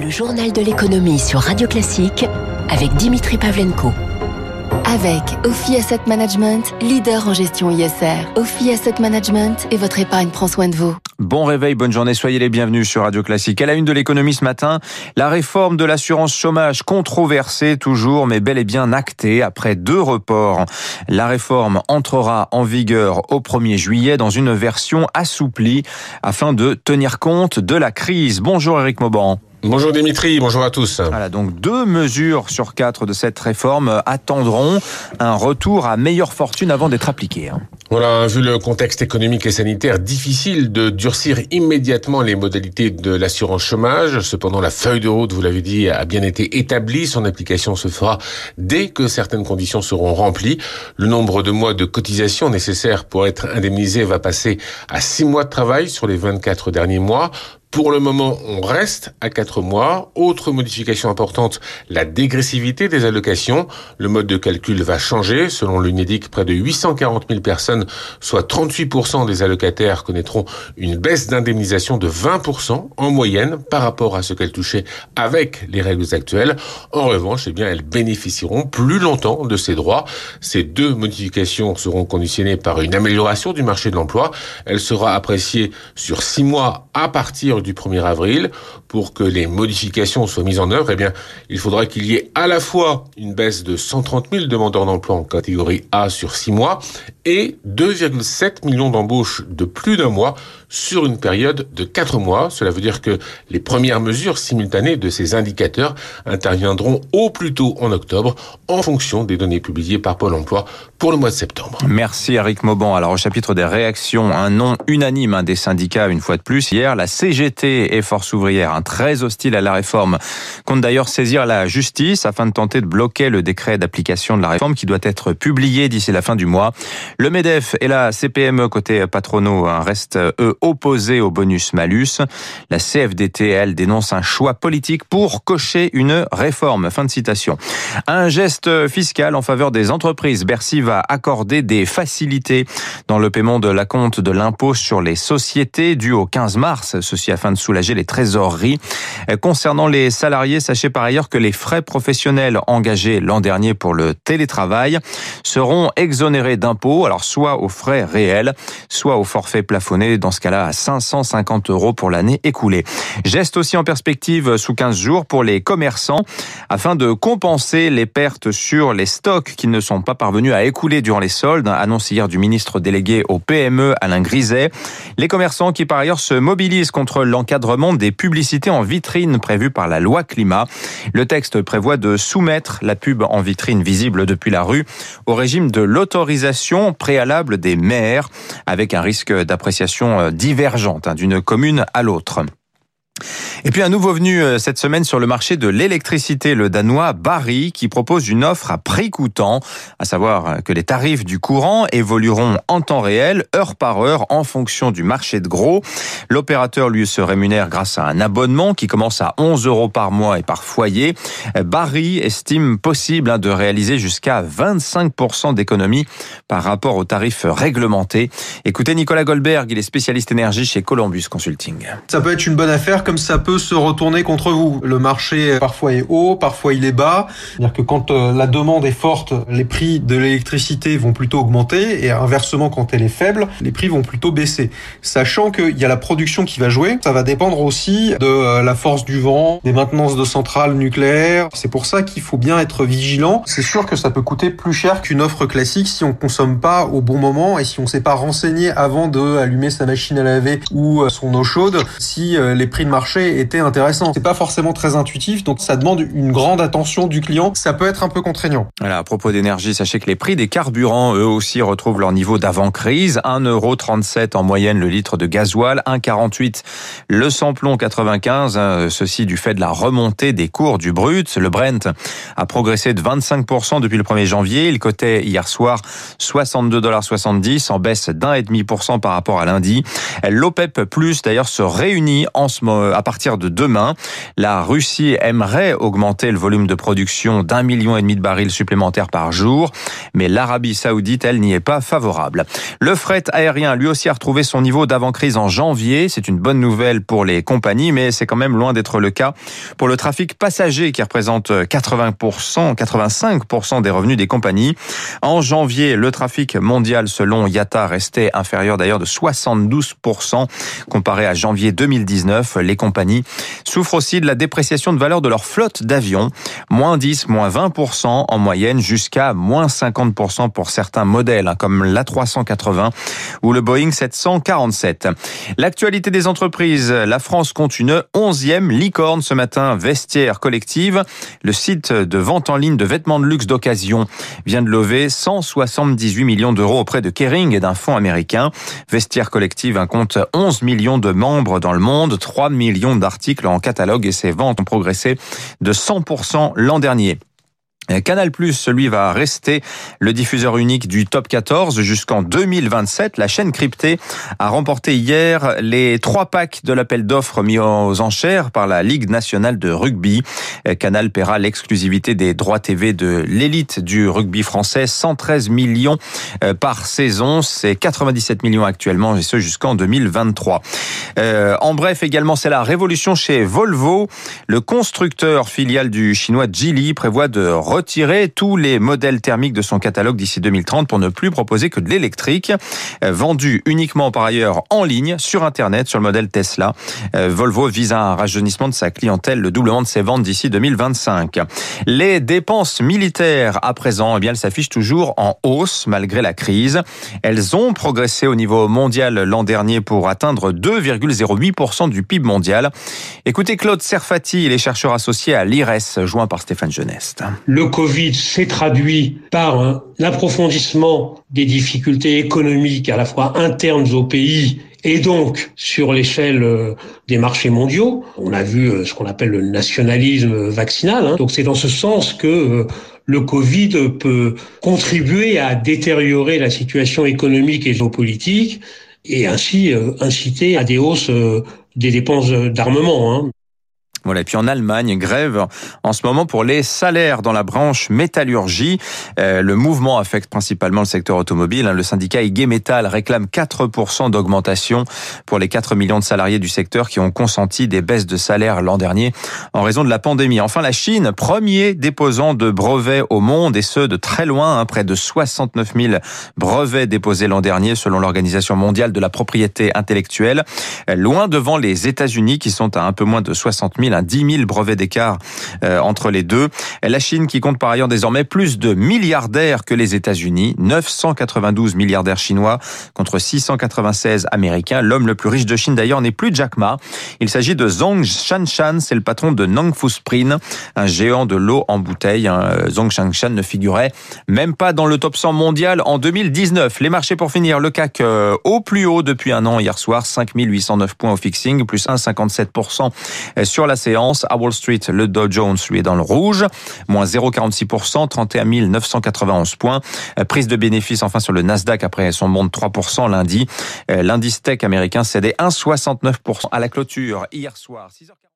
Le journal de l'économie sur Radio Classique avec Dimitri Pavlenko. Avec Ophi Asset Management, leader en gestion ISR. Ophi Asset Management et votre épargne prend soin de vous. Bon réveil, bonne journée, soyez les bienvenus sur Radio Classique. À la une de l'économie ce matin, la réforme de l'assurance chômage controversée toujours, mais bel et bien actée après deux reports. La réforme entrera en vigueur au 1er juillet dans une version assouplie afin de tenir compte de la crise. Bonjour Eric Mauban. Bonjour Dimitri, bonjour à tous. Voilà, donc deux mesures sur quatre de cette réforme attendront un retour à meilleure fortune avant d'être appliquées. Hein. Voilà, vu le contexte économique et sanitaire, difficile de durcir immédiatement les modalités de l'assurance chômage. Cependant, la feuille de route, vous l'avez dit, a bien été établie. Son application se fera dès que certaines conditions seront remplies. Le nombre de mois de cotisation nécessaires pour être indemnisé va passer à six mois de travail sur les 24 derniers mois. Pour le moment, on reste à 4 mois. Autre modification importante, la dégressivité des allocations. Le mode de calcul va changer. Selon l'UNEDIC, près de 840 000 personnes, soit 38% des allocataires, connaîtront une baisse d'indemnisation de 20% en moyenne par rapport à ce qu'elles touchaient avec les règles actuelles. En revanche, eh bien, elles bénéficieront plus longtemps de ces droits. Ces deux modifications seront conditionnées par une amélioration du marché de l'emploi. Elle sera appréciée sur 6 mois à partir du 1er avril, pour que les modifications soient mises en œuvre, eh bien, il faudra qu'il y ait à la fois une baisse de 130 000 demandeurs d'emploi en catégorie A sur 6 mois et 2,7 millions d'embauches de plus d'un mois sur une période de 4 mois. Cela veut dire que les premières mesures simultanées de ces indicateurs interviendront au plus tôt en octobre en fonction des données publiées par Pôle emploi pour le mois de septembre. Merci Eric Mauban. Alors au chapitre des réactions, un nom unanime hein, des syndicats une fois de plus. Hier, la CGT et Force ouvrière, hein, très hostile à la réforme, compte d'ailleurs saisir la justice afin de tenter de bloquer le décret d'application de la réforme qui doit être publié d'ici la fin du mois. Le MEDEF et la CPME côté patronaux hein, restent eux opposés au bonus-malus. La CFDT, elle, dénonce un choix politique pour cocher une réforme. Fin de citation. Un geste fiscal en faveur des entreprises. Bercy va accorder des facilités dans le paiement de la compte de l'impôt sur les sociétés dû au 15 mars. Ceci afin de soulager les trésoreries. Concernant les salariés, sachez par ailleurs que les frais professionnels engagés l'an dernier pour le télétravail seront exonérés d'impôts, alors soit aux frais réels, soit au forfait plafonné. Dans ce cas à 550 euros pour l'année écoulée. Geste aussi en perspective sous 15 jours pour les commerçants afin de compenser les pertes sur les stocks qu'ils ne sont pas parvenus à écouler durant les soldes, annonce hier du ministre délégué au PME Alain Griset. Les commerçants qui par ailleurs se mobilisent contre l'encadrement des publicités en vitrine prévues par la loi climat. Le texte prévoit de soumettre la pub en vitrine visible depuis la rue au régime de l'autorisation préalable des maires avec un risque d'appréciation divergente hein, d'une commune à l'autre. Et puis un nouveau venu euh, cette semaine sur le marché de l'électricité, le danois Barry, qui propose une offre à prix coûtant, à savoir euh, que les tarifs du courant évolueront en temps réel, heure par heure, en fonction du marché de gros. L'opérateur, lui, se rémunère grâce à un abonnement qui commence à 11 euros par mois et par foyer. Barry estime possible hein, de réaliser jusqu'à 25% d'économie par rapport aux tarifs réglementés. Écoutez Nicolas Goldberg, il est spécialiste énergie chez Columbus Consulting. Ça peut être une bonne affaire comme ça peut se retourner contre vous. Le marché parfois est haut, parfois il est bas. C'est-à-dire que quand euh, la demande est forte, les prix de l'électricité vont plutôt augmenter et inversement quand elle est faible, les prix vont plutôt baisser. Sachant qu'il y a la production qui va jouer, ça va dépendre aussi de euh, la force du vent, des maintenances de centrales nucléaires. C'est pour ça qu'il faut bien être vigilant. C'est sûr que ça peut coûter plus cher qu'une offre classique si on consomme pas au bon moment et si on s'est pas renseigné avant de allumer sa machine à laver ou euh, son eau chaude. Si les prix de marché était intéressant. C'est pas forcément très intuitif, donc ça demande une grande attention du client. Ça peut être un peu contraignant. Voilà, à propos d'énergie, sachez que les prix des carburants, eux aussi, retrouvent leur niveau d'avant-crise. 1,37€ en moyenne le litre de gasoil, 1,48€ le samplon 95, hein, ceci du fait de la remontée des cours du brut. Le Brent a progressé de 25% depuis le 1er janvier. Il cotait hier soir 62,70$ en baisse d'un et demi par rapport à lundi. L'OPEP Plus d'ailleurs se réunit en ce moment à partir partir de demain. La Russie aimerait augmenter le volume de production d'un million et demi de barils supplémentaires par jour, mais l'Arabie saoudite, elle, n'y est pas favorable. Le fret aérien, lui aussi, a retrouvé son niveau d'avant-crise en janvier. C'est une bonne nouvelle pour les compagnies, mais c'est quand même loin d'être le cas pour le trafic passager qui représente 80%, 85% des revenus des compagnies. En janvier, le trafic mondial, selon IATA, restait inférieur d'ailleurs de 72% comparé à janvier 2019. Les compagnies souffrent aussi de la dépréciation de valeur de leur flotte d'avions. Moins 10, moins 20% en moyenne jusqu'à moins 50% pour certains modèles, hein, comme l'A380 ou le Boeing 747. L'actualité des entreprises. La France compte une onzième licorne ce matin, Vestiaire Collective. Le site de vente en ligne de vêtements de luxe d'occasion vient de lever 178 millions d'euros auprès de Kering et d'un fonds américain. Vestiaire Collective compte 11 millions de membres dans le monde, 3 millions d'articles en catalogue et ses ventes ont progressé de 100% l'an dernier. Canal+, lui, va rester le diffuseur unique du Top 14 jusqu'en 2027. La chaîne cryptée a remporté hier les trois packs de l'appel d'offres mis aux enchères par la Ligue nationale de rugby. Canal paiera l'exclusivité des droits TV de l'élite du rugby français, 113 millions euh, par saison. C'est 97 millions actuellement et ce jusqu'en 2023. Euh, en bref, également, c'est la révolution chez Volvo. Le constructeur filial du chinois Geely prévoit de retirer tous les modèles thermiques de son catalogue d'ici 2030 pour ne plus proposer que de l'électrique, euh, vendu uniquement par ailleurs en ligne sur Internet sur le modèle Tesla. Euh, Volvo vise un rajeunissement de sa clientèle, le doublement de ses ventes d'ici 2025. Les dépenses militaires à présent, eh bien, elles s'affichent toujours en hausse malgré la crise. Elles ont progressé au niveau mondial l'an dernier pour atteindre 2,08% du PIB mondial. Écoutez Claude Serfati, il est chercheur associé à l'IRES, joint par Stéphane Geneste. Le Covid s'est traduit par un approfondissement des difficultés économiques à la fois internes au pays et donc sur l'échelle euh, des marchés mondiaux. On a vu euh, ce qu'on appelle le nationalisme vaccinal. Hein. Donc c'est dans ce sens que euh, le Covid peut contribuer à détériorer la situation économique et géopolitique et ainsi inciter à des hausses des dépenses d'armement. Hein. Voilà, et puis en Allemagne, grève en ce moment pour les salaires dans la branche métallurgie. Euh, le mouvement affecte principalement le secteur automobile. Hein. Le syndicat IG Metal réclame 4% d'augmentation pour les 4 millions de salariés du secteur qui ont consenti des baisses de salaire l'an dernier en raison de la pandémie. Enfin, la Chine, premier déposant de brevets au monde, et ce de très loin, hein, près de 69 000 brevets déposés l'an dernier selon l'Organisation mondiale de la propriété intellectuelle, loin devant les États-Unis qui sont à un peu moins de 60 000 000, 10 000 brevets d'écart euh, entre les deux. La Chine qui compte par ailleurs désormais plus de milliardaires que les États-Unis, 992 milliardaires chinois contre 696 américains. L'homme le plus riche de Chine d'ailleurs n'est plus Jack Ma. Il s'agit de Zhong Shanshan, c'est le patron de Nongfu Spring, un géant de l'eau en bouteille. Zhong Shanshan ne figurait même pas dans le top 100 mondial en 2019. Les marchés pour finir, le CAC euh, au plus haut depuis un an hier soir, 5809 points au fixing, plus 1,57% sur la séance. À Wall Street, le Dow Jones, lui, est dans le rouge. Moins 0,46%, 31 991 points. Euh, prise de bénéfice, enfin, sur le Nasdaq après son bond de 3% lundi. Euh, l'indice tech américain cédait 1,69% à la clôture hier soir. 6h40.